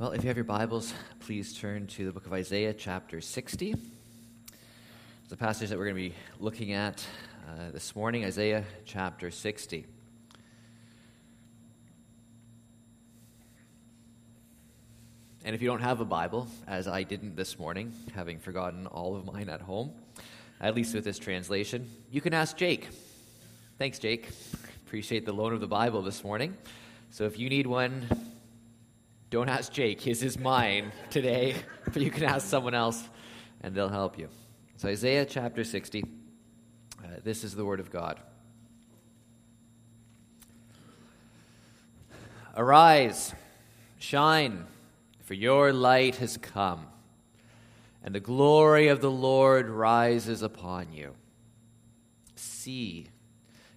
Well, if you have your Bibles, please turn to the book of Isaiah, chapter 60. It's a passage that we're going to be looking at uh, this morning, Isaiah chapter 60. And if you don't have a Bible, as I didn't this morning, having forgotten all of mine at home, at least with this translation, you can ask Jake. Thanks, Jake. Appreciate the loan of the Bible this morning. So if you need one, don't ask Jake, his is mine today, but you can ask someone else and they'll help you. So, Isaiah chapter 60, uh, this is the word of God. Arise, shine, for your light has come, and the glory of the Lord rises upon you. See,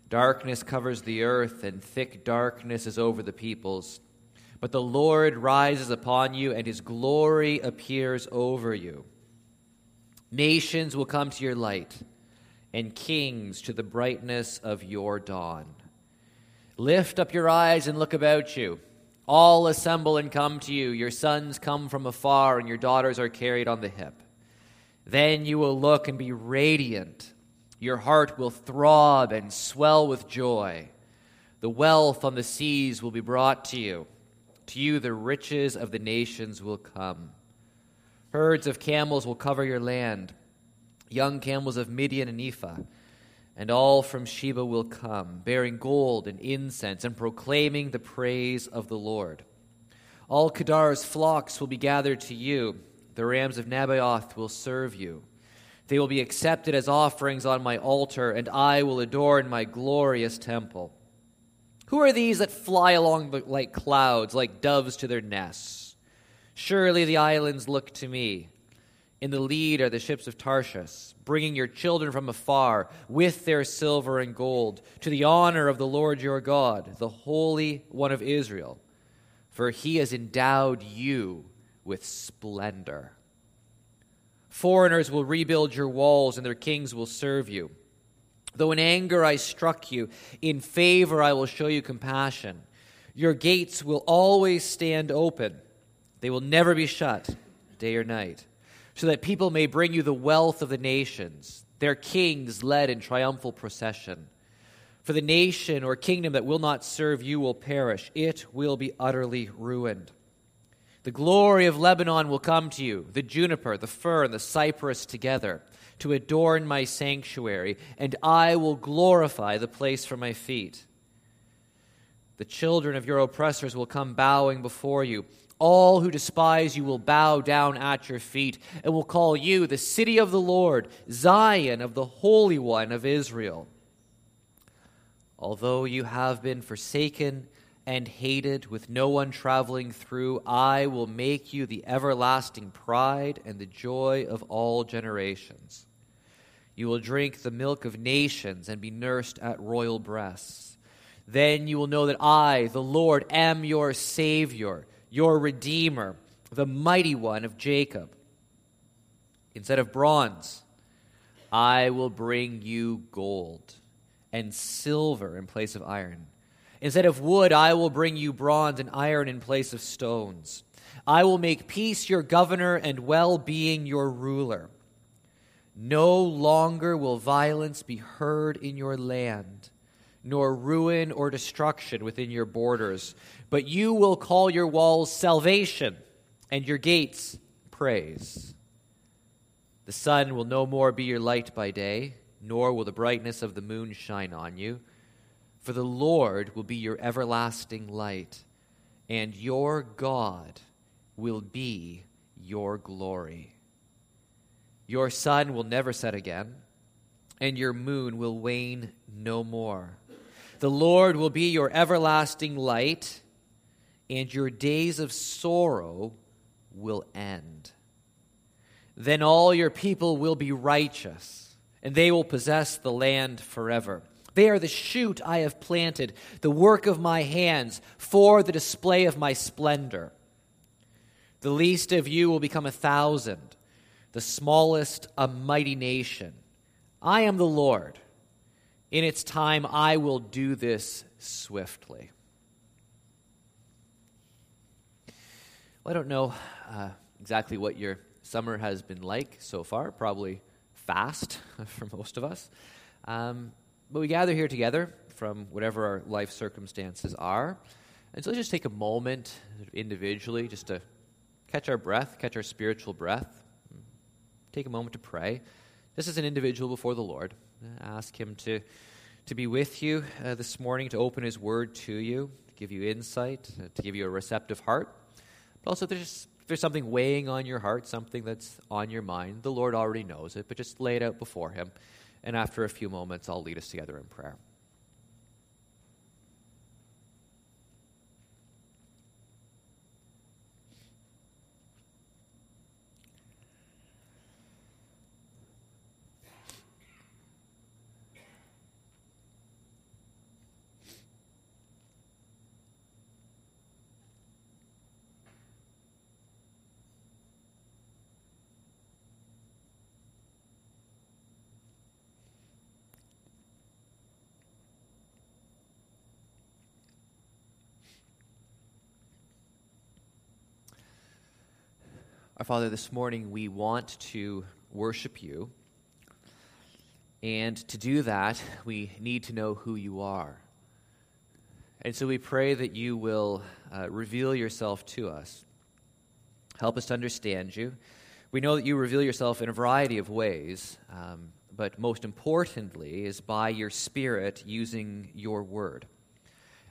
darkness covers the earth, and thick darkness is over the peoples. But the Lord rises upon you, and his glory appears over you. Nations will come to your light, and kings to the brightness of your dawn. Lift up your eyes and look about you. All assemble and come to you. Your sons come from afar, and your daughters are carried on the hip. Then you will look and be radiant. Your heart will throb and swell with joy. The wealth on the seas will be brought to you to you the riches of the nations will come. Herds of camels will cover your land, young camels of Midian and Ephah, and all from Sheba will come, bearing gold and incense and proclaiming the praise of the Lord. All Kedar's flocks will be gathered to you, the rams of Nebaioth will serve you. They will be accepted as offerings on my altar, and I will adorn my glorious temple. Who are these that fly along like clouds, like doves to their nests? Surely the islands look to me. In the lead are the ships of Tarshish, bringing your children from afar with their silver and gold, to the honor of the Lord your God, the Holy One of Israel. For he has endowed you with splendor. Foreigners will rebuild your walls, and their kings will serve you. Though in anger I struck you, in favor I will show you compassion. Your gates will always stand open, they will never be shut, day or night, so that people may bring you the wealth of the nations, their kings led in triumphal procession. For the nation or kingdom that will not serve you will perish, it will be utterly ruined. The glory of Lebanon will come to you, the juniper, the fir, and the cypress together to adorn my sanctuary, and I will glorify the place for my feet. The children of your oppressors will come bowing before you. All who despise you will bow down at your feet and will call you the city of the Lord, Zion of the Holy One of Israel. Although you have been forsaken and hated, with no one traveling through, I will make you the everlasting pride and the joy of all generations. You will drink the milk of nations and be nursed at royal breasts. Then you will know that I, the Lord, am your Savior, your Redeemer, the mighty one of Jacob. Instead of bronze, I will bring you gold and silver in place of iron Instead of wood, I will bring you bronze and iron in place of stones. I will make peace your governor and well being your ruler. No longer will violence be heard in your land, nor ruin or destruction within your borders, but you will call your walls salvation and your gates praise. The sun will no more be your light by day, nor will the brightness of the moon shine on you. For the Lord will be your everlasting light, and your God will be your glory. Your sun will never set again, and your moon will wane no more. The Lord will be your everlasting light, and your days of sorrow will end. Then all your people will be righteous, and they will possess the land forever. They are the shoot I have planted, the work of my hands, for the display of my splendor. The least of you will become a thousand, the smallest a mighty nation. I am the Lord. In its time, I will do this swiftly. Well, I don't know uh, exactly what your summer has been like so far, probably fast for most of us. Um, but we gather here together from whatever our life circumstances are. And so let's just take a moment individually just to catch our breath, catch our spiritual breath. Take a moment to pray, just as an individual before the Lord. Ask Him to, to be with you uh, this morning, to open His Word to you, to give you insight, uh, to give you a receptive heart. But also, there's, if there's something weighing on your heart, something that's on your mind, the Lord already knows it, but just lay it out before Him. And after a few moments, I'll lead us together in prayer. Our Father, this morning we want to worship you. And to do that, we need to know who you are. And so we pray that you will uh, reveal yourself to us. Help us to understand you. We know that you reveal yourself in a variety of ways, um, but most importantly is by your Spirit using your word.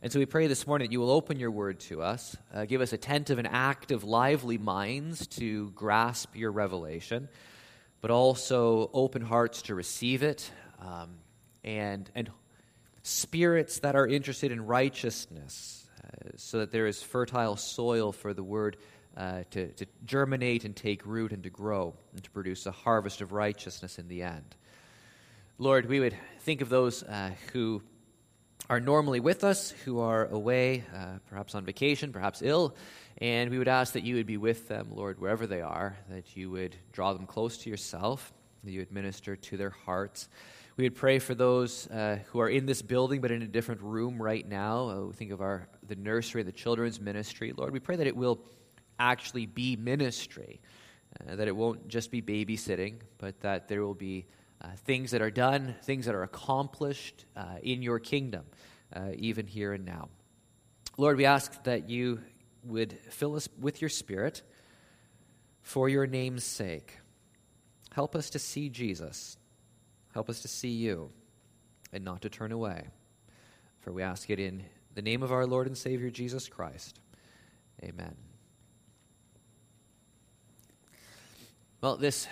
And so we pray this morning that you will open your word to us, uh, give us attentive and active, lively minds to grasp your revelation, but also open hearts to receive it, um, and, and spirits that are interested in righteousness, uh, so that there is fertile soil for the word uh, to, to germinate and take root and to grow and to produce a harvest of righteousness in the end. Lord, we would think of those uh, who are normally with us, who are away, uh, perhaps on vacation, perhaps ill, and we would ask that you would be with them, Lord, wherever they are, that you would draw them close to yourself, that you would minister to their hearts. We would pray for those uh, who are in this building but in a different room right now. Uh, we think of our the nursery, the children's ministry. Lord, we pray that it will actually be ministry, uh, that it won't just be babysitting, but that there will be things that are done, things that are accomplished uh, in your kingdom, uh, even here and now. Lord, we ask that you would fill us with your Spirit for your name's sake. Help us to see Jesus. Help us to see you and not to turn away. For we ask it in the name of our Lord and Savior Jesus Christ. Amen. Well, this,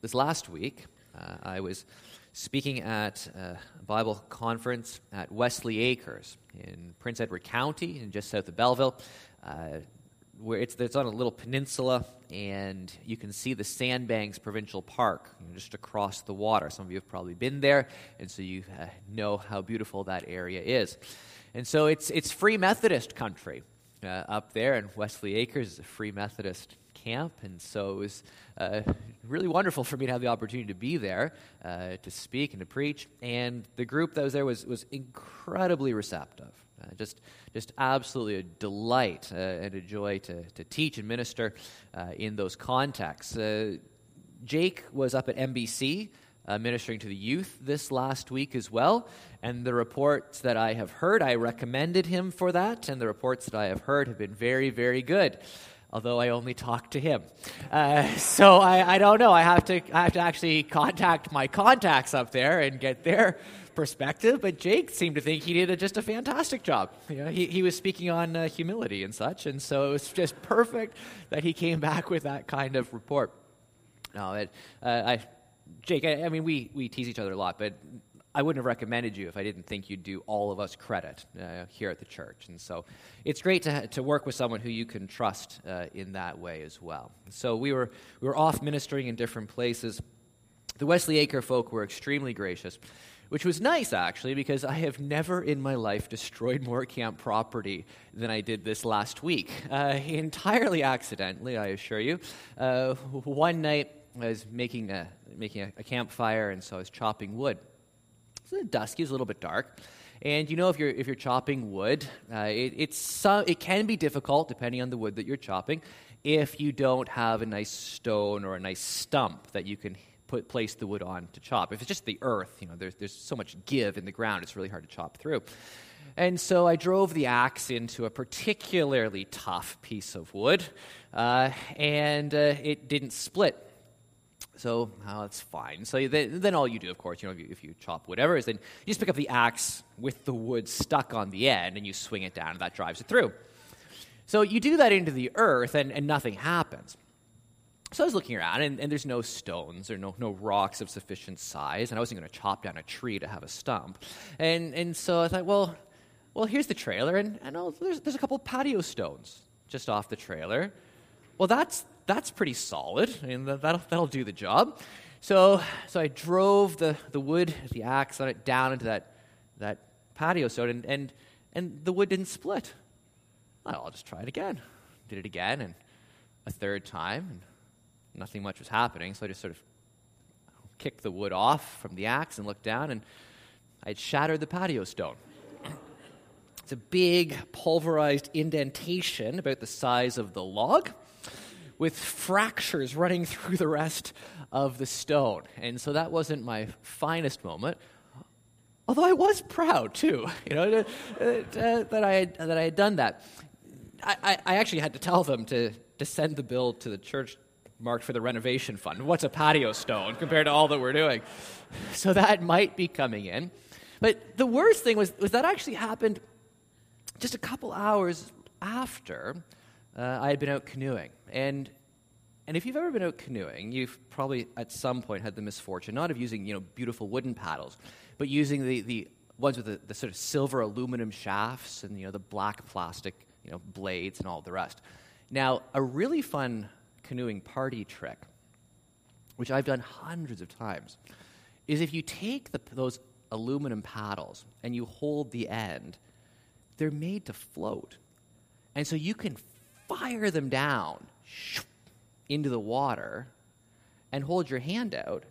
this last week, uh, I was speaking at a Bible conference at Wesley Acres in Prince Edward County, just south of Belleville. Uh, where it's, it's on a little peninsula, and you can see the Sandbanks Provincial Park you know, just across the water. Some of you have probably been there, and so you uh, know how beautiful that area is. And so it's, it's Free Methodist country uh, up there, and Wesley Acres is a Free Methodist camp, and so it was uh, really wonderful for me to have the opportunity to be there, uh, to speak and to preach. And the group that was there was, was incredibly receptive. Uh, just, just absolutely a delight uh, and a joy to, to teach and minister uh, in those contexts. Uh, Jake was up at MBC uh, ministering to the youth this last week as well. And the reports that I have heard, I recommended him for that. And the reports that I have heard have been very, very good although I only talk to him. Uh, so I, I don't know. I have to I have to actually contact my contacts up there and get their perspective. But Jake seemed to think he did a, just a fantastic job. You know, he, he was speaking on uh, humility and such, and so it was just perfect that he came back with that kind of report. No, it, uh, I, Jake, I, I mean, we, we tease each other a lot, but I wouldn't have recommended you if I didn't think you'd do all of us credit uh, here at the church. And so it's great to, to work with someone who you can trust uh, in that way as well. So we were, we were off ministering in different places. The Wesley Acre folk were extremely gracious, which was nice actually, because I have never in my life destroyed more camp property than I did this last week. Uh, entirely accidentally, I assure you. Uh, one night I was making, a, making a, a campfire, and so I was chopping wood. Dusky, it's a little bit dark. And you know, if you're, if you're chopping wood, uh, it, it's, uh, it can be difficult, depending on the wood that you're chopping, if you don't have a nice stone or a nice stump that you can put, place the wood on to chop. If it's just the earth, you know, there's, there's so much give in the ground, it's really hard to chop through. And so I drove the axe into a particularly tough piece of wood, uh, and uh, it didn't split. So oh, that's fine. So then, then, all you do, of course, you know, if you, if you, chop whatever, is then you just pick up the axe with the wood stuck on the end, and you swing it down, and that drives it through. So you do that into the earth, and, and nothing happens. So I was looking around, and, and, there's no stones or no, no rocks of sufficient size, and I wasn't going to chop down a tree to have a stump. And, and so I thought, well, well, here's the trailer, and, and there's, there's a couple patio stones just off the trailer. Well, that's, that's pretty solid. I mean, that'll, that'll do the job. So, so I drove the, the wood, the axe on it, down into that, that patio stone, and, and, and the wood didn't split. I'll just try it again. Did it again, and a third time, and nothing much was happening. So I just sort of kicked the wood off from the axe and looked down, and I had shattered the patio stone. It's a big pulverized indentation about the size of the log with fractures running through the rest of the stone. And so that wasn't my finest moment. Although I was proud too, you know, uh, uh, that, I had, that I had done that. I, I actually had to tell them to, to send the bill to the church marked for the renovation fund. What's a patio stone compared to all that we're doing? So that might be coming in. But the worst thing was, was that actually happened just a couple hours after uh, I had been out canoeing. And, and if you've ever been out canoeing, you've probably at some point had the misfortune not of using you know, beautiful wooden paddles, but using the, the ones with the, the sort of silver aluminum shafts and you know, the black plastic you know, blades and all the rest. Now, a really fun canoeing party trick, which I've done hundreds of times, is if you take the, those aluminum paddles and you hold the end, they're made to float. And so you can fire them down into the water and hold your hand out.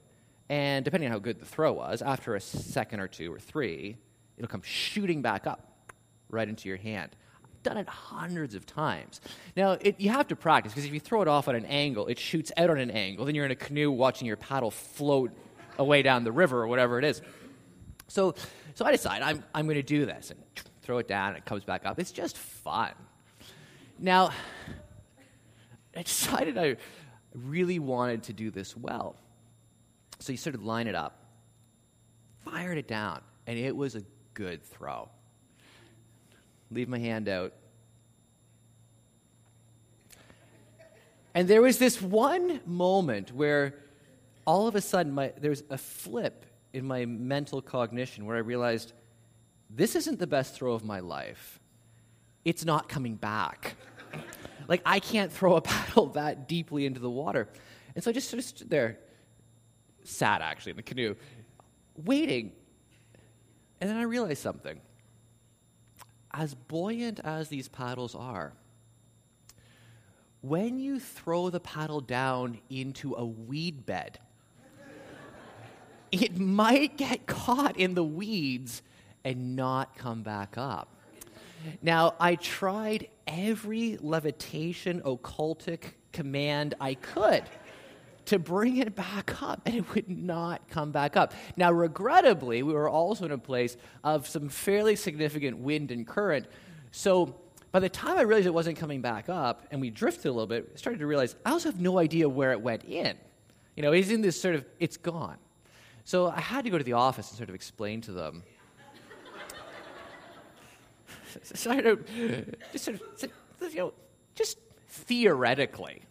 And depending on how good the throw was, after a second or two or three, it'll come shooting back up right into your hand. I've done it hundreds of times. Now, it, you have to practice because if you throw it off at an angle, it shoots out on an angle. Then you're in a canoe watching your paddle float away down the river or whatever it is. So, so I decide I'm, I'm going to do this and throw it down and it comes back up. It's just fun. Now, I decided I really wanted to do this well. So you sort of line it up, fired it down, and it was a good throw. Leave my hand out. And there was this one moment where all of a sudden my, there's a flip in my mental cognition where I realized this isn't the best throw of my life. It's not coming back. Like, I can't throw a paddle that deeply into the water. And so I just sort of stood there, sat actually in the canoe, waiting. And then I realized something. As buoyant as these paddles are, when you throw the paddle down into a weed bed, it might get caught in the weeds and not come back up. Now, I tried every levitation occultic command I could to bring it back up, and it would not come back up. Now, regrettably, we were also in a place of some fairly significant wind and current. So, by the time I realized it wasn't coming back up and we drifted a little bit, I started to realize I also have no idea where it went in. You know, it's in this sort of, it's gone. So I had to go to the office and sort of explain to them just sort of, you know, just theoretically,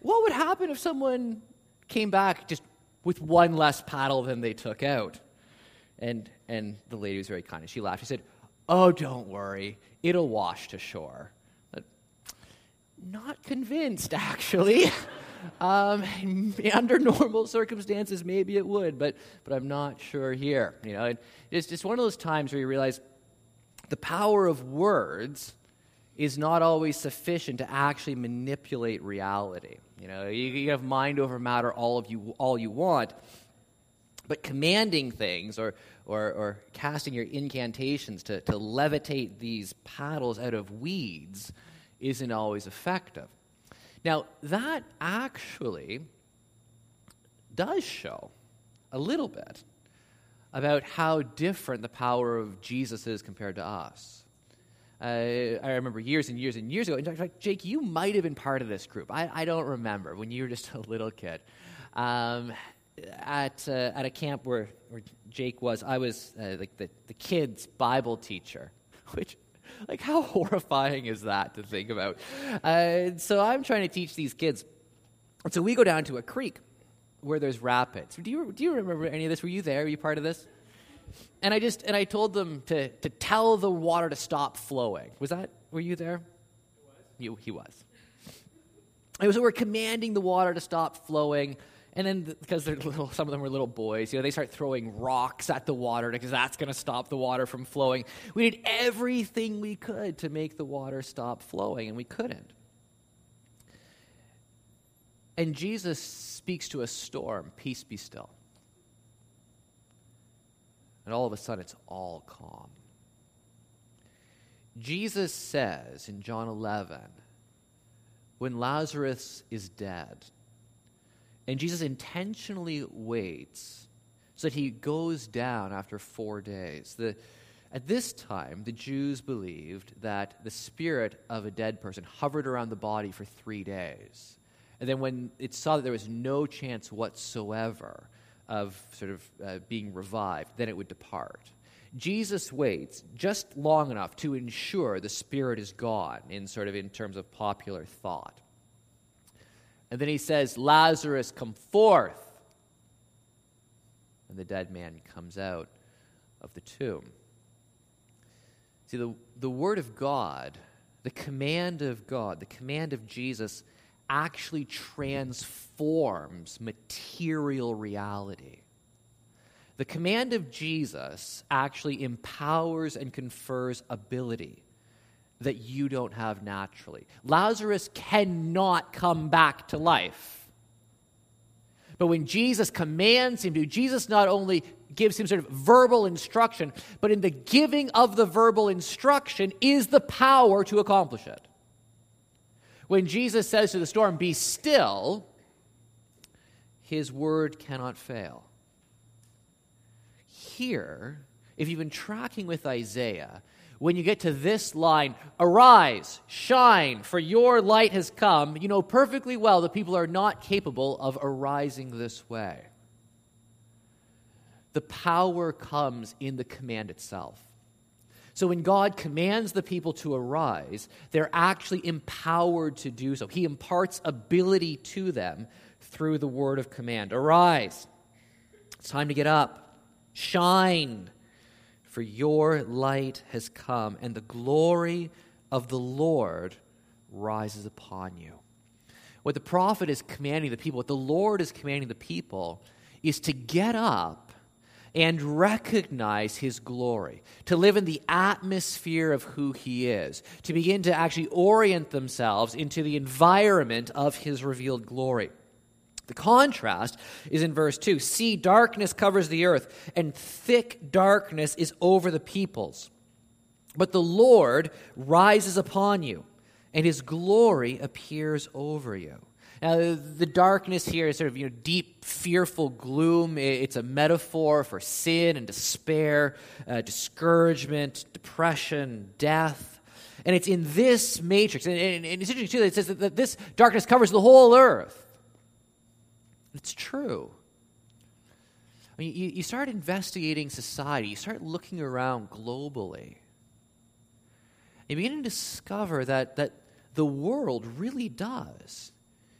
what would happen if someone came back just with one less paddle than they took out? And, and the lady was very kind, and she laughed. She said, Oh, don't worry, it'll wash to shore. But not convinced, actually. um, under normal circumstances, maybe it would, but, but I'm not sure here. You know, it's just one of those times where you realize the power of words is not always sufficient to actually manipulate reality. You know, you, you have mind over matter all of you all you want, But commanding things or, or, or casting your incantations to, to levitate these paddles out of weeds isn't always effective. Now, that actually does show a little bit about how different the power of Jesus is compared to us. Uh, I remember years and years and years ago, in fact, Jake, you might have been part of this group. I, I don't remember when you were just a little kid. Um, at, uh, at a camp where, where Jake was, I was uh, like the, the kids' Bible teacher, which like, how horrifying is that to think about? Uh, so I'm trying to teach these kids. So we go down to a creek where there's rapids. Do you, do you remember any of this? Were you there? Were you part of this? And I just, and I told them to, to tell the water to stop flowing. Was that, were you there? He was. You, he was. It was, we're commanding the water to stop flowing. And then, because they're little, some of them were little boys, you know, they start throwing rocks at the water because that's going to stop the water from flowing. We did everything we could to make the water stop flowing, and we couldn't. And Jesus speaks to a storm, peace be still. And all of a sudden, it's all calm. Jesus says in John 11, when Lazarus is dead, and Jesus intentionally waits so that he goes down after four days. The, at this time, the Jews believed that the spirit of a dead person hovered around the body for three days. And then, when it saw that there was no chance whatsoever of sort of uh, being revived, then it would depart. Jesus waits just long enough to ensure the spirit is gone in sort of in terms of popular thought. And then he says, Lazarus, come forth. And the dead man comes out of the tomb. See, the, the word of God, the command of God, the command of Jesus actually transforms material reality. The command of Jesus actually empowers and confers ability that you don't have naturally. Lazarus cannot come back to life. But when Jesus commands him to, Jesus not only gives him sort of verbal instruction, but in the giving of the verbal instruction is the power to accomplish it. When Jesus says to the storm, Be still, his word cannot fail. Here, if you've been tracking with Isaiah, when you get to this line, arise, shine, for your light has come, you know perfectly well that people are not capable of arising this way. The power comes in the command itself. So when God commands the people to arise, they're actually empowered to do so. He imparts ability to them through the word of command. Arise. It's time to get up. Shine for your light has come, and the glory of the Lord rises upon you. What the prophet is commanding the people, what the Lord is commanding the people, is to get up and recognize his glory, to live in the atmosphere of who he is, to begin to actually orient themselves into the environment of his revealed glory. The contrast is in verse 2 See, darkness covers the earth, and thick darkness is over the peoples. But the Lord rises upon you, and his glory appears over you. Now, the darkness here is sort of you know, deep, fearful gloom. It's a metaphor for sin and despair, uh, discouragement, depression, death. And it's in this matrix. And, and, and it's interesting, too, that it says that, that this darkness covers the whole earth. It's true. I mean, you, you start investigating society, you start looking around globally. You begin to discover that, that the world really does,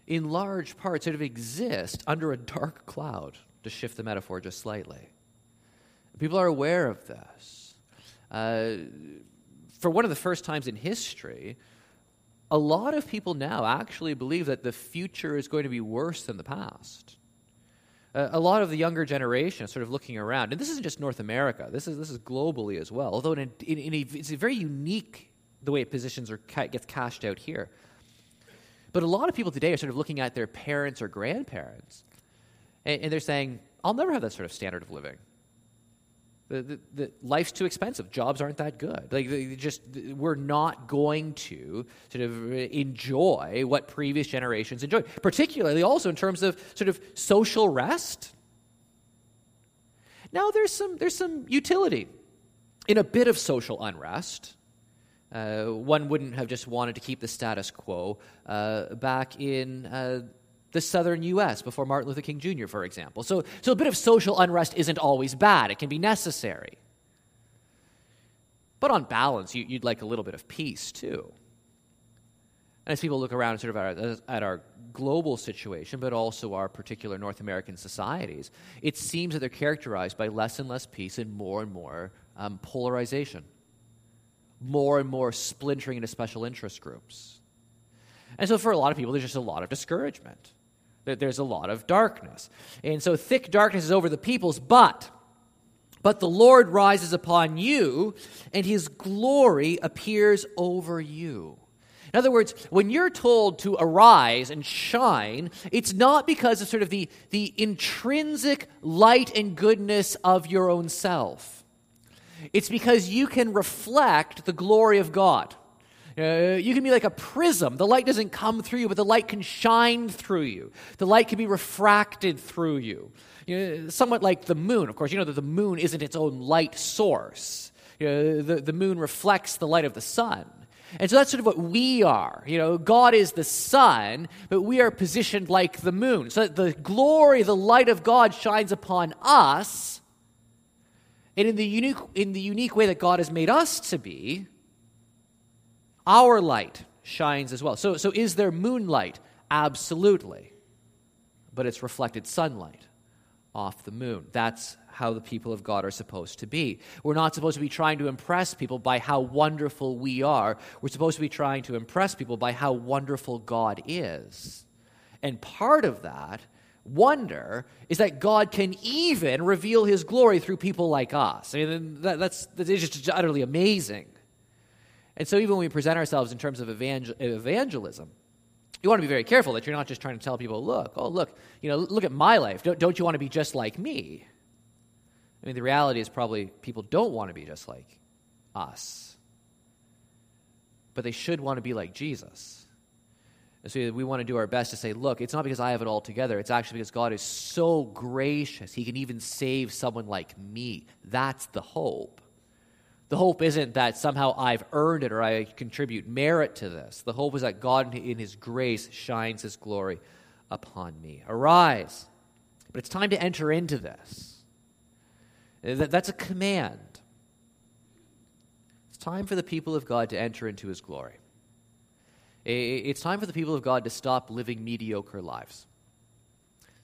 in large part, sort of exist under a dark cloud, to shift the metaphor just slightly. People are aware of this. Uh, for one of the first times in history, a lot of people now actually believe that the future is going to be worse than the past. Uh, a lot of the younger generation is sort of looking around, and this isn't just North America. This is this is globally as well. Although in, in, in a, it's a very unique the way it positions are ca- gets cashed out here. But a lot of people today are sort of looking at their parents or grandparents, and, and they're saying, I'll never have that sort of standard of living. The, the, the, life's too expensive. Jobs aren't that good. Like just we're not going to sort of enjoy what previous generations enjoyed. Particularly also in terms of sort of social rest. Now there's some there's some utility in a bit of social unrest. Uh, one wouldn't have just wanted to keep the status quo uh, back in uh, the southern U.S. before Martin Luther King Jr., for example. So, so a bit of social unrest isn't always bad, it can be necessary. But on balance, you, would like a little bit of peace too. And as people look around sort of at our, at our, global situation, but also our particular North American societies, it seems that they're characterized by less and less peace and more and more um, polarization, more and more splintering into special interest groups. And so for a lot of people, there's just a lot of discouragement there's a lot of darkness. And so thick darkness is over the peoples, but but the Lord rises upon you, and his glory appears over you. In other words, when you're told to arise and shine, it's not because of sort of the, the intrinsic light and goodness of your own self. It's because you can reflect the glory of God. Uh, you can be like a prism. The light doesn't come through you, but the light can shine through you. The light can be refracted through you. you know, somewhat like the moon. Of course, you know that the moon isn't its own light source. You know, the, the moon reflects the light of the sun. And so that's sort of what we are. You know, God is the sun, but we are positioned like the moon. So that the glory, the light of God shines upon us. And in the unique, in the unique way that God has made us to be, our light shines as well. So, so is there moonlight? Absolutely. But it's reflected sunlight off the moon. That's how the people of God are supposed to be. We're not supposed to be trying to impress people by how wonderful we are. We're supposed to be trying to impress people by how wonderful God is. And part of that wonder is that God can even reveal his glory through people like us. I mean, that, that's, that's just utterly amazing. And so, even when we present ourselves in terms of evangel- evangelism, you want to be very careful that you're not just trying to tell people, look, oh, look, you know, look at my life. Don't, don't you want to be just like me? I mean, the reality is probably people don't want to be just like us, but they should want to be like Jesus. And so we want to do our best to say, look, it's not because I have it all together. It's actually because God is so gracious. He can even save someone like me. That's the hope. The hope isn't that somehow I've earned it or I contribute merit to this. The hope is that God, in His grace, shines His glory upon me. Arise. But it's time to enter into this. That's a command. It's time for the people of God to enter into His glory. It's time for the people of God to stop living mediocre lives.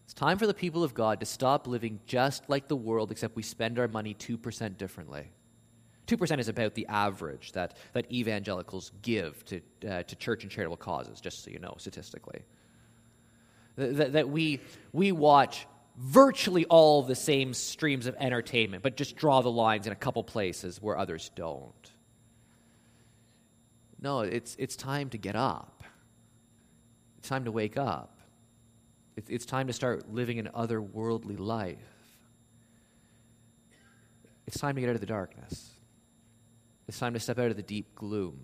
It's time for the people of God to stop living just like the world, except we spend our money 2% differently. 2% is about the average that, that evangelicals give to, uh, to church and charitable causes, just so you know, statistically. That, that we, we watch virtually all the same streams of entertainment, but just draw the lines in a couple places where others don't. No, it's, it's time to get up. It's time to wake up. It's, it's time to start living an otherworldly life. It's time to get out of the darkness. It's time to step out of the deep gloom.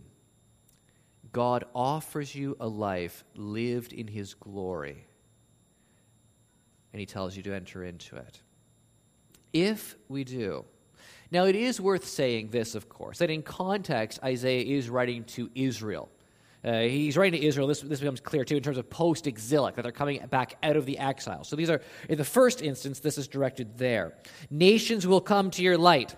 God offers you a life lived in His glory, and He tells you to enter into it. If we do, now it is worth saying this, of course, that in context, Isaiah is writing to Israel. Uh, he's writing to Israel. This, this becomes clear too in terms of post exilic, that they're coming back out of the exile. So these are, in the first instance, this is directed there. Nations will come to your light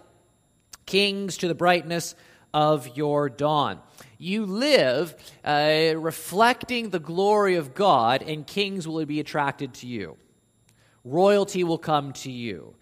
kings to the brightness of your dawn. You live uh, reflecting the glory of God, and kings will be attracted to you. Royalty will come to you.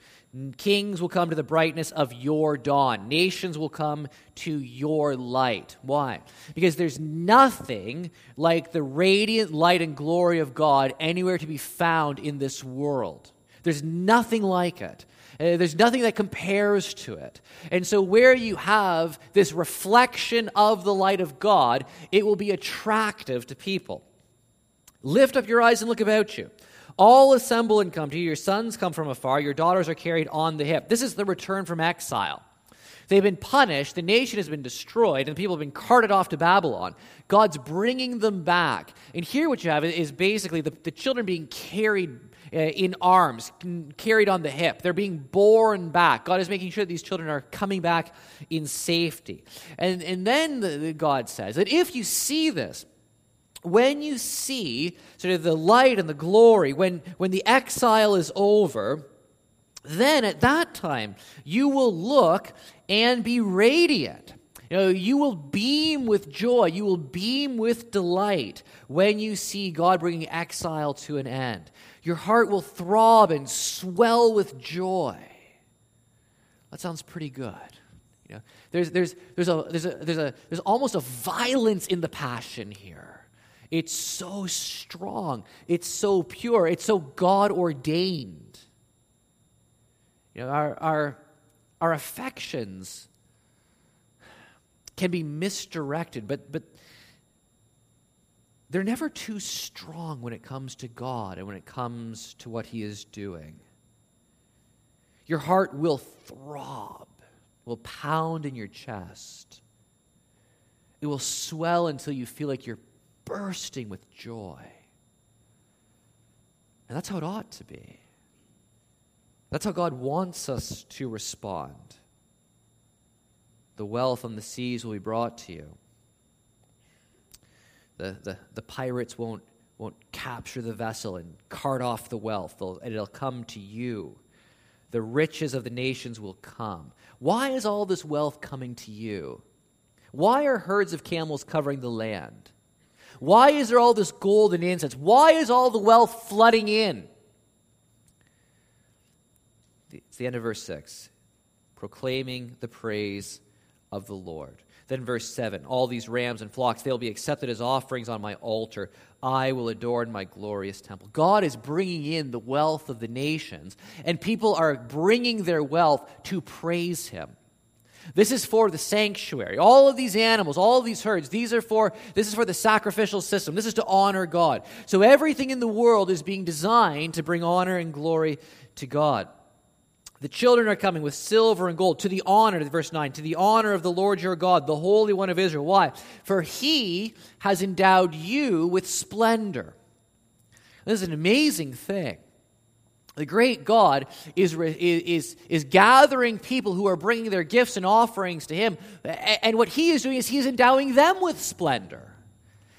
Kings will come to the brightness of your dawn. Nations will come to your light. Why? Because there's nothing like the radiant light and glory of God anywhere to be found in this world. There's nothing like it. Uh, there's nothing that compares to it. And so, where you have this reflection of the light of God, it will be attractive to people. Lift up your eyes and look about you. All assemble and come to you. Your sons come from afar. Your daughters are carried on the hip. This is the return from exile. They've been punished. The nation has been destroyed, and people have been carted off to Babylon. God's bringing them back. And here, what you have is basically the, the children being carried uh, in arms, carried on the hip. They're being borne back. God is making sure that these children are coming back in safety. And, and then the, the God says that if you see this, when you see sort of the light and the glory, when, when the exile is over, then at that time you will look and be radiant. You know, you will beam with joy, you will beam with delight when you see God bringing exile to an end. Your heart will throb and swell with joy. That sounds pretty good. You know, there's, there's, there's, a, there's, a, there's, a, there's almost a violence in the passion here. It's so strong. It's so pure. It's so God ordained. You know, our, our, our affections can be misdirected, but, but they're never too strong when it comes to God and when it comes to what He is doing. Your heart will throb, will pound in your chest. It will swell until you feel like you're bursting with joy. And that's how it ought to be. That's how God wants us to respond. The wealth on the seas will be brought to you. The, the, the pirates won't, won't capture the vessel and cart off the wealth, They'll, it'll come to you. The riches of the nations will come. Why is all this wealth coming to you? Why are herds of camels covering the land? Why is there all this gold and incense? Why is all the wealth flooding in? It's the end of verse 6. Proclaiming the praise of the Lord. Then, verse 7 All these rams and flocks, they'll be accepted as offerings on my altar. I will adorn my glorious temple. God is bringing in the wealth of the nations, and people are bringing their wealth to praise Him. This is for the sanctuary. All of these animals, all of these herds, these are for this is for the sacrificial system. This is to honor God. So everything in the world is being designed to bring honor and glory to God. The children are coming with silver and gold to the honor, verse 9, to the honor of the Lord your God, the Holy One of Israel. Why? For he has endowed you with splendor. This is an amazing thing. The great God is, is, is gathering people who are bringing their gifts and offerings to Him. And what He is doing is He is endowing them with splendor.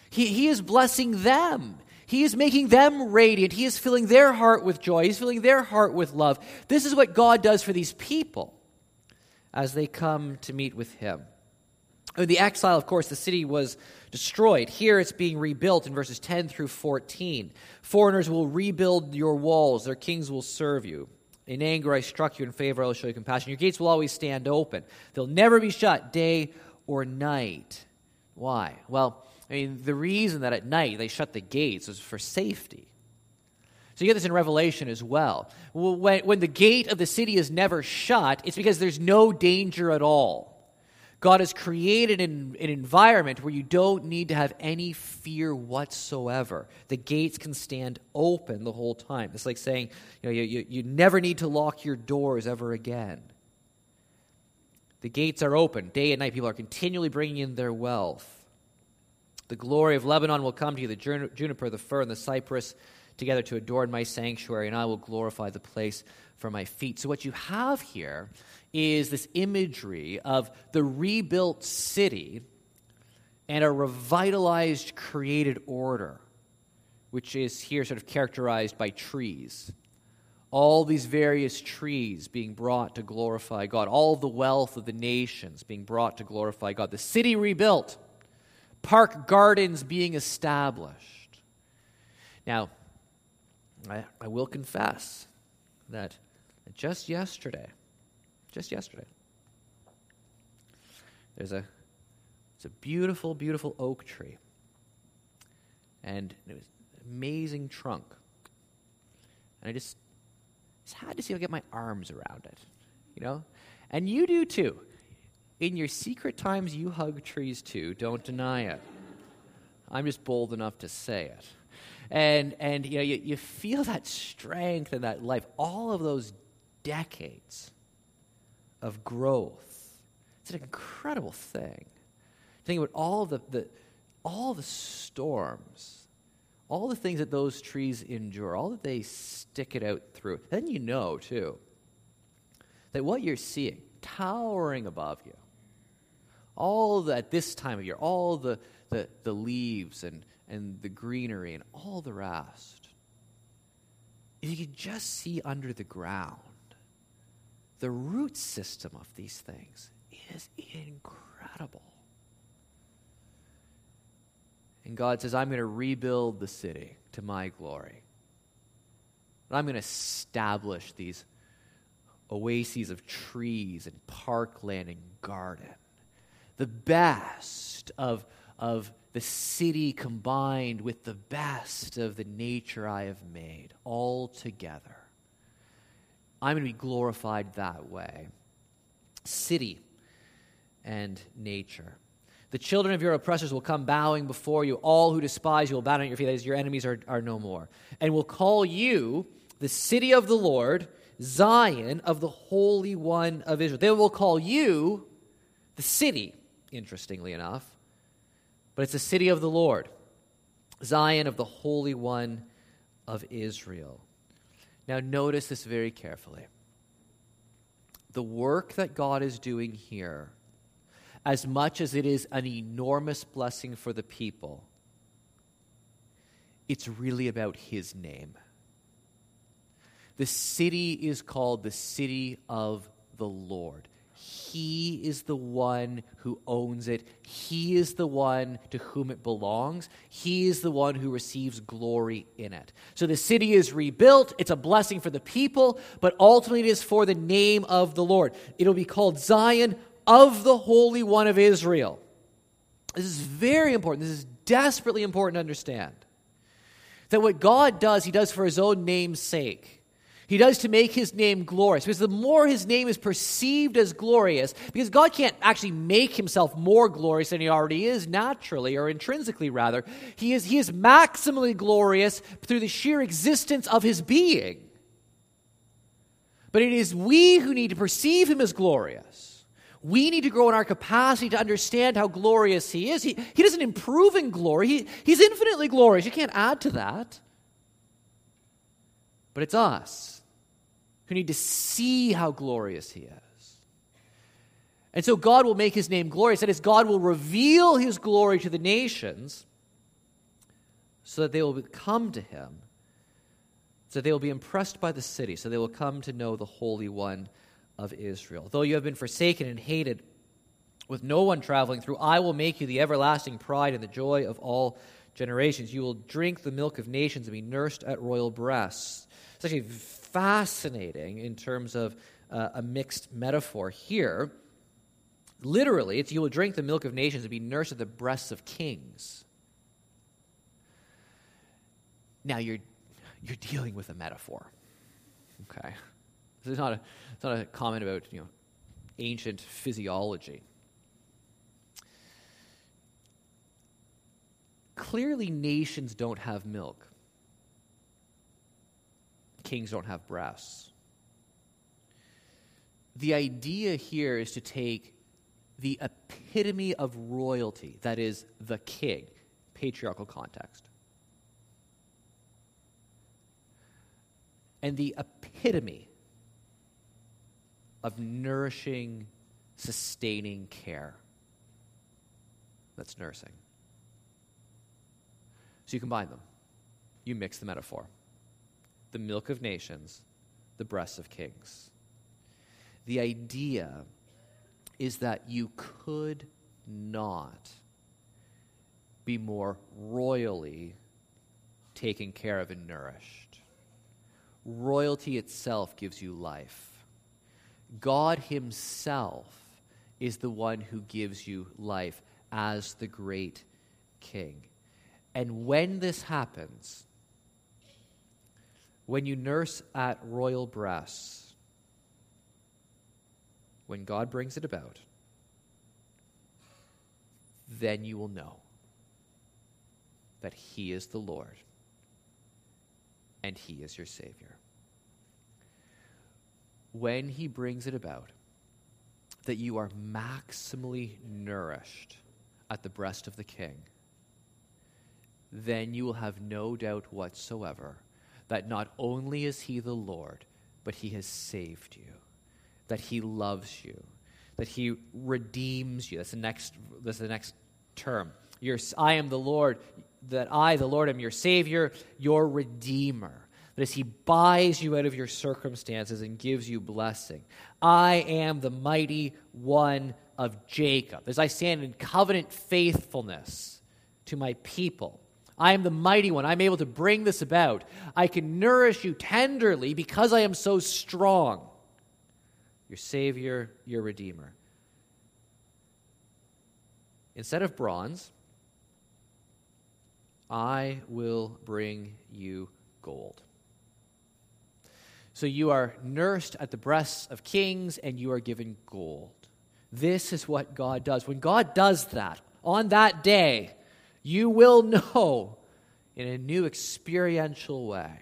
He, he is blessing them. He is making them radiant. He is filling their heart with joy. He's filling their heart with love. This is what God does for these people as they come to meet with Him. The exile, of course, the city was destroyed. Here it's being rebuilt in verses 10 through 14. Foreigners will rebuild your walls, their kings will serve you. In anger I struck you, in favor I will show you compassion. Your gates will always stand open, they'll never be shut day or night. Why? Well, I mean, the reason that at night they shut the gates is for safety. So you get this in Revelation as well. When, when the gate of the city is never shut, it's because there's no danger at all. God has created an, an, environment where you don't need to have any fear whatsoever. The gates can stand open the whole time. It's like saying, you know, you, you, you never need to lock your doors ever again. The gates are open day and night. People are continually bringing in their wealth. The glory of Lebanon will come to you, the juniper, the fir, and the cypress together to adorn my sanctuary, and I will glorify the place for my feet. So, what you have here is this imagery of the rebuilt city and a revitalized created order, which is here sort of characterized by trees. All these various trees being brought to glorify God, all the wealth of the nations being brought to glorify God, the city rebuilt, park gardens being established. Now, I, I will confess that just yesterday, just yesterday. There's a it's a beautiful, beautiful oak tree. And it was an amazing trunk. And I just, it's hard to see I get my arms around it. You know? And you do too. In your secret times, you hug trees too. Don't deny it. I'm just bold enough to say it. And, and you, know, you, you feel that strength and that life, all of those decades of growth. It's an incredible thing. Think about all the, the, all the storms, all the things that those trees endure, all that they stick it out through. Then you know, too, that what you're seeing, towering above you, all the, at this time of year, all the, the, the leaves and, and the greenery and all the rest, if you could just see under the ground, the root system of these things is incredible. And God says, I'm going to rebuild the city to my glory. And I'm going to establish these oases of trees and parkland and garden. The best of, of the city combined with the best of the nature I have made, all together. I'm going to be glorified that way. City and nature. The children of your oppressors will come bowing before you. All who despise you will bow down at your feet. That is, your enemies are, are no more. And will call you the city of the Lord, Zion of the Holy One of Israel. They will call you the city, interestingly enough. But it's the city of the Lord, Zion of the Holy One of Israel. Now, notice this very carefully. The work that God is doing here as much as it is an enormous blessing for the people, it's really about his name. The city is called the city of the Lord. He is the one who owns it. He is the one to whom it belongs. He is the one who receives glory in it. So the city is rebuilt. It's a blessing for the people, but ultimately it is for the name of the Lord. It'll be called Zion of the Holy One of Israel. This is very important. This is desperately important to understand. That what God does, He does for His own name's sake. He does to make His name glorious. Because the more His name is perceived as glorious, because God can't actually make Himself more glorious than He already is naturally or intrinsically, rather. He is, he is maximally glorious through the sheer existence of His being. But it is we who need to perceive Him as glorious. We need to grow in our capacity to understand how glorious He is. He, he doesn't improve in glory, he, He's infinitely glorious. You can't add to that. But it's us who need to see how glorious He is. And so God will make His name glorious. That is, God will reveal His glory to the nations so that they will come to Him, so that they will be impressed by the city, so they will come to know the Holy One of Israel. Though you have been forsaken and hated, with no one traveling through, I will make you the everlasting pride and the joy of all generations. You will drink the milk of nations and be nursed at royal breasts. It's actually fascinating in terms of uh, a mixed metaphor here. Literally, it's you will drink the milk of nations and be nursed at the breasts of kings. Now you're you're dealing with a metaphor. Okay. This is not a, it's not a comment about you know, ancient physiology. Clearly, nations don't have milk. Kings don't have breasts. The idea here is to take the epitome of royalty, that is, the king, patriarchal context, and the epitome of nourishing, sustaining care. That's nursing. So you combine them, you mix the metaphor the milk of nations, the breasts of kings. The idea is that you could not be more royally taken care of and nourished. Royalty itself gives you life. God Himself is the one who gives you life as the great King. And when this happens, when you nurse at royal breasts, when God brings it about, then you will know that He is the Lord and he is your Savior. When he brings it about that you are maximally nourished at the breast of the King, then you will have no doubt whatsoever that not only is he the Lord, but he has saved you, that he loves you, that he redeems you. That's the next, that's the next term. I am the Lord, that I, the Lord, am your Savior, your Redeemer. That as He buys you out of your circumstances and gives you blessing. I am the mighty one of Jacob. As I stand in covenant faithfulness to my people, I am the mighty one. I'm able to bring this about. I can nourish you tenderly because I am so strong. Your Savior, your Redeemer. Instead of bronze, I will bring you gold. So you are nursed at the breasts of kings and you are given gold. This is what God does. When God does that, on that day, you will know in a new experiential way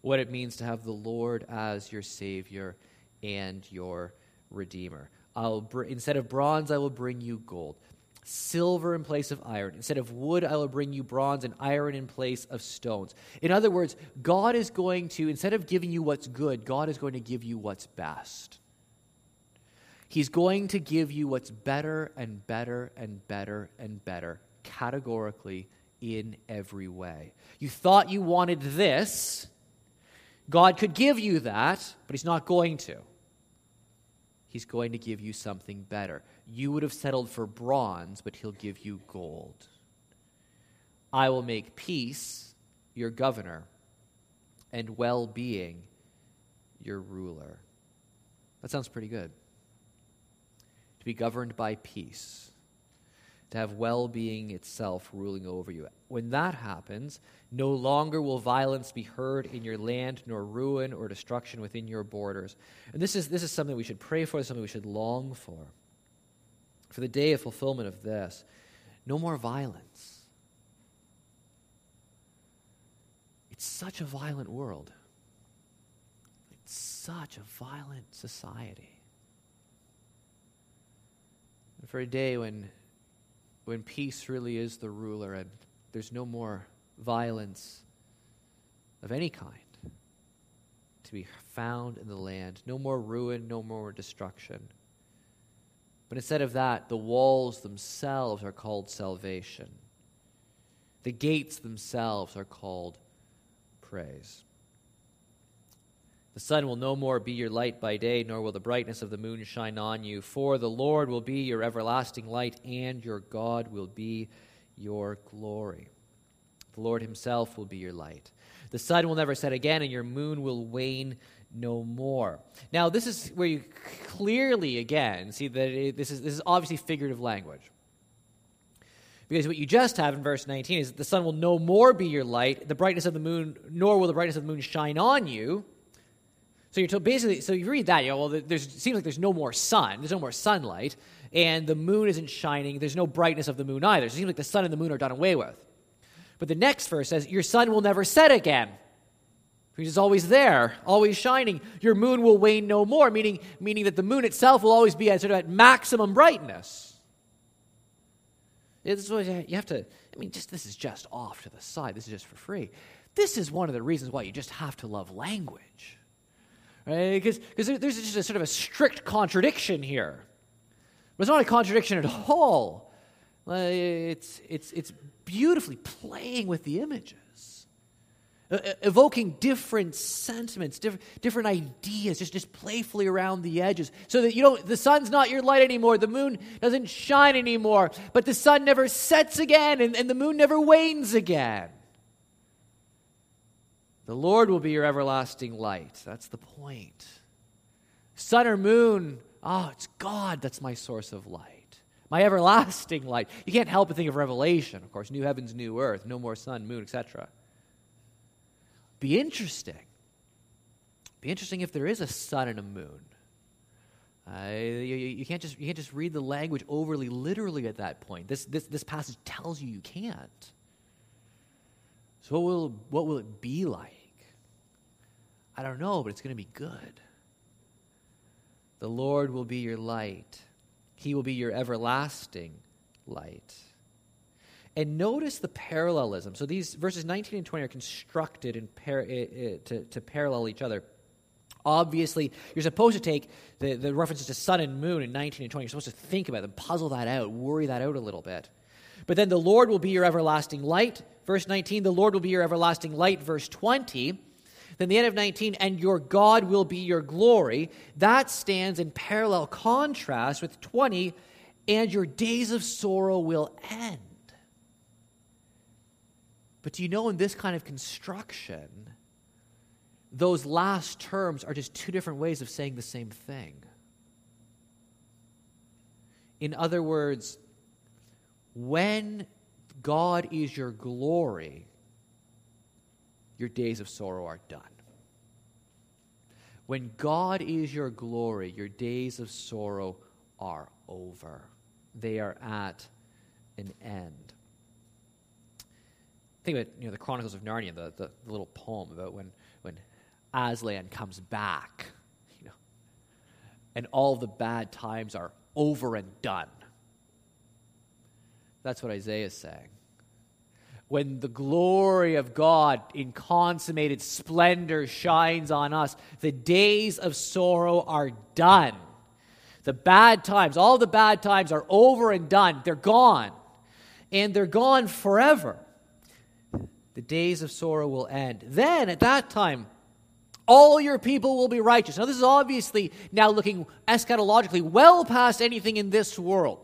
what it means to have the Lord as your Savior and your Redeemer. I'll br- instead of bronze, I will bring you gold silver in place of iron. Instead of wood, I will bring you bronze, and iron in place of stones. In other words, God is going to, instead of giving you what's good, God is going to give you what's best. He's going to give you what's better and better and better and better, categorically, in every way. You thought you wanted this. God could give you that, but He's not going to. He's going to give you something better. You would have settled for bronze, but he'll give you gold. I will make peace your governor and well being your ruler. That sounds pretty good. To be governed by peace, to have well being itself ruling over you. When that happens, no longer will violence be heard in your land, nor ruin or destruction within your borders. And this is, this is something we should pray for, something we should long for for the day of fulfillment of this. No more violence. It's such a violent world. It's such a violent society. And for a day when, when peace really is the ruler and there's no more violence of any kind to be found in the land, no more ruin, no more destruction. But instead of that, the walls themselves are called salvation. The gates themselves are called praise. The sun will no more be your light by day, nor will the brightness of the moon shine on you. For the Lord will be your everlasting light, and your God will be your glory. The Lord himself will be your light. The sun will never set again, and your moon will wane no more. Now, this is where you clearly, again, see that it, this, is, this is obviously figurative language. Because what you just have in verse 19 is the sun will no more be your light, the brightness of the moon, nor will the brightness of the moon shine on you. So you're told basically, so you read that, you know, well, there's, seems like there's no more sun, there's no more sunlight, and the moon isn't shining, there's no brightness of the moon either. So it seems like the sun and the moon are done away with. But the next verse says, Your sun will never set again. He's always there, always shining. Your moon will wane no more, meaning, meaning that the moon itself will always be at sort of at maximum brightness. This is what you have to, I mean, just this is just off to the side. This is just for free. This is one of the reasons why you just have to love language. Right? Because, because there's just a sort of a strict contradiction here. But it's not a contradiction at all. It's, it's, it's beautifully playing with the images evoking different sentiments, different, different ideas, just, just playfully around the edges. So that you don't, the sun's not your light anymore, the moon doesn't shine anymore, but the sun never sets again and, and the moon never wanes again. The Lord will be your everlasting light. That's the point. Sun or moon, oh, it's God that's my source of light my everlasting light. You can't help but think of Revelation, of course, new heavens, new earth, no more sun, moon, etc be interesting. Be interesting if there is a sun and a moon. Uh, you, you, can't just, you can't just read the language overly literally at that point. This, this, this passage tells you you can't. So, what will, what will it be like? I don't know, but it's going to be good. The Lord will be your light, He will be your everlasting light. And notice the parallelism. So these verses 19 and 20 are constructed in par- to, to parallel each other. Obviously, you're supposed to take the, the references to sun and moon in 19 and 20. You're supposed to think about them, puzzle that out, worry that out a little bit. But then the Lord will be your everlasting light. Verse 19, the Lord will be your everlasting light. Verse 20, then the end of 19, and your God will be your glory. That stands in parallel contrast with 20, and your days of sorrow will end. But do you know in this kind of construction, those last terms are just two different ways of saying the same thing? In other words, when God is your glory, your days of sorrow are done. When God is your glory, your days of sorrow are over. They are at an end. Think about you know, the Chronicles of Narnia, the, the, the little poem about when, when Aslan comes back, you know, and all the bad times are over and done. That's what Isaiah is saying. When the glory of God in consummated splendor shines on us, the days of sorrow are done. The bad times, all the bad times are over and done. They're gone. And they're gone forever the days of sorrow will end. Then, at that time, all your people will be righteous. Now, this is obviously now looking eschatologically well past anything in this world.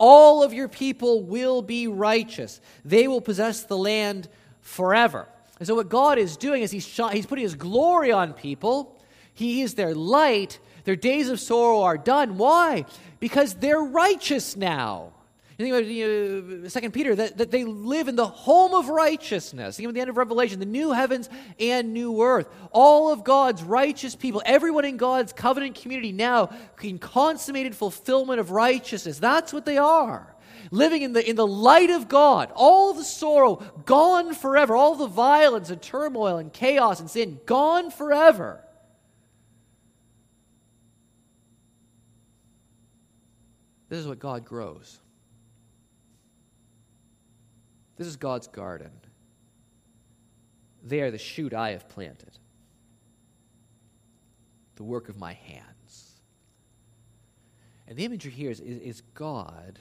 All of your people will be righteous. They will possess the land forever. And so, what God is doing is He's, he's putting His glory on people. He is their light. Their days of sorrow are done. Why? Because they're righteous now. You think about you know, Second Peter that, that they live in the home of righteousness. Think about the end of Revelation, the new heavens and new earth. All of God's righteous people, everyone in God's covenant community now in consummated fulfillment of righteousness. That's what they are. Living in the, in the light of God, all the sorrow gone forever, all the violence and turmoil and chaos and sin gone forever. This is what God grows. This is God's garden. They are the shoot I have planted, the work of my hands. And the imagery here is, is, is God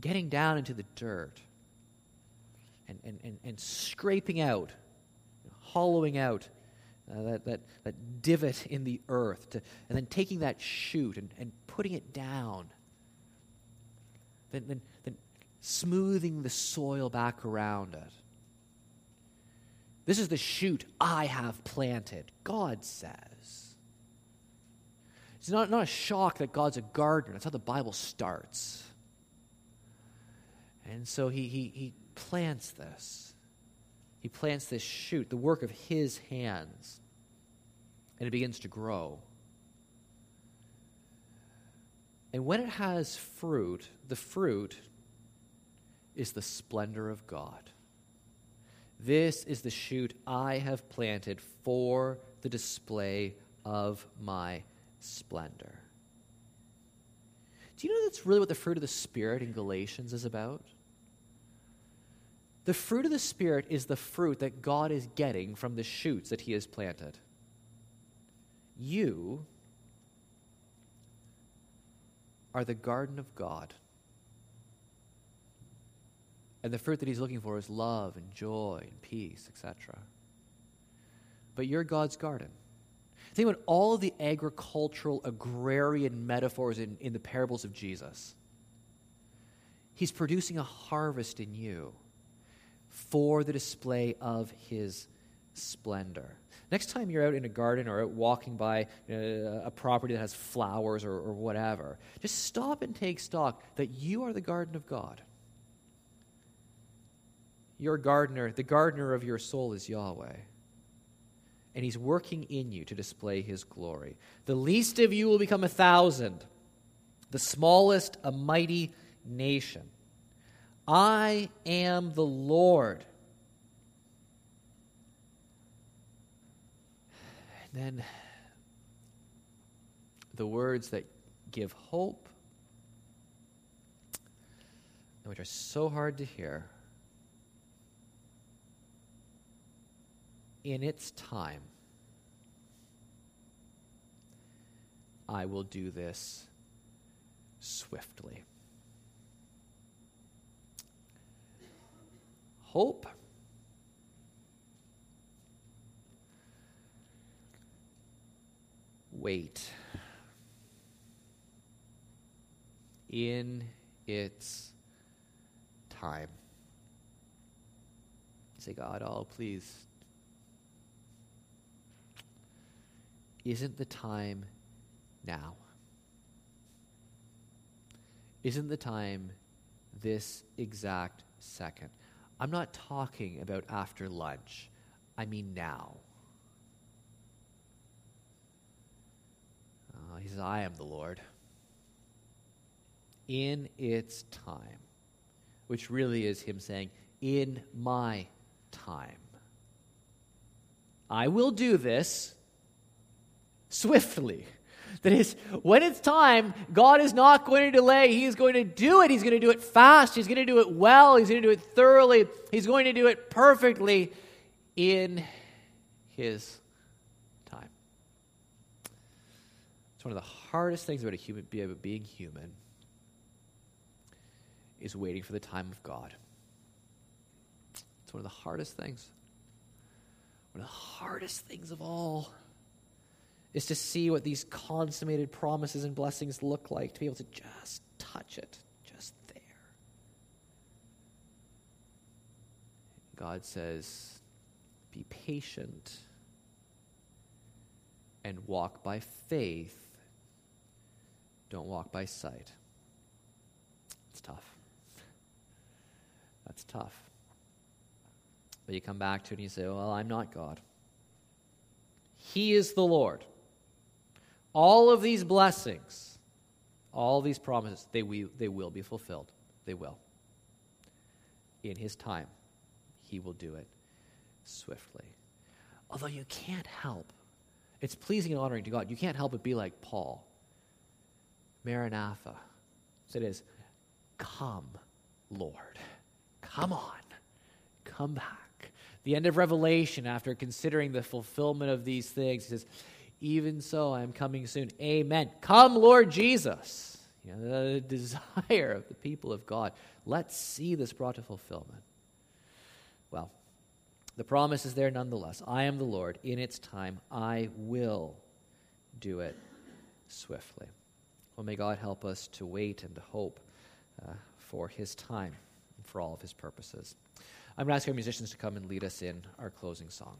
getting down into the dirt and, and, and, and scraping out, hollowing out uh, that, that, that divot in the earth, to, and then taking that shoot and, and putting it down. Then, then, then smoothing the soil back around it. This is the shoot I have planted, God says. It's not, not a shock that God's a gardener. That's how the Bible starts. And so he, he, he plants this. He plants this shoot, the work of his hands, and it begins to grow. And when it has fruit, the fruit is the splendor of God. This is the shoot I have planted for the display of my splendor. Do you know that's really what the fruit of the Spirit in Galatians is about? The fruit of the Spirit is the fruit that God is getting from the shoots that He has planted. You are the garden of God. And the fruit that he's looking for is love and joy and peace, etc. But you're God's garden. Think about all of the agricultural, agrarian metaphors in, in the parables of Jesus. He's producing a harvest in you for the display of his splendor. Next time you're out in a garden or out walking by uh, a property that has flowers or, or whatever, just stop and take stock that you are the garden of God. Your gardener, the gardener of your soul is Yahweh. And he's working in you to display his glory. The least of you will become a thousand, the smallest a mighty nation. I am the Lord. And then the words that give hope, which are so hard to hear, in its time, I will do this swiftly. Hope. Wait. In its time. Say, God, oh, please. Isn't the time now? Isn't the time this exact second? I'm not talking about after lunch. I mean now. Uh, he says, I am the Lord. In its time, which really is him saying, In my time. I will do this swiftly. That is, when it's time, God is not going to delay. He is going to do it. He's going to do it fast. He's going to do it well. He's going to do it thoroughly. He's going to do it perfectly in His time. It's one of the hardest things about a human about being human is waiting for the time of God. It's one of the hardest things. One of the hardest things of all is to see what these consummated promises and blessings look like, to be able to just touch it, just there. God says, be patient and walk by faith. Don't walk by sight. It's tough. That's tough. But you come back to it and you say, Well, I'm not God. He is the Lord all of these blessings, all these promises, they, we, they will be fulfilled. They will. In His time, He will do it swiftly. Although you can't help, it's pleasing and honoring to God. You can't help but be like Paul. Maranatha. So it is, come, Lord. Come on. Come back. The end of Revelation, after considering the fulfillment of these things, he says, even so, I am coming soon. Amen. Come, Lord Jesus. You know, the desire of the people of God. Let's see this brought to fulfillment. Well, the promise is there nonetheless. I am the Lord. In its time, I will do it swiftly. Well, may God help us to wait and to hope uh, for his time and for all of his purposes. I'm going to ask our musicians to come and lead us in our closing song.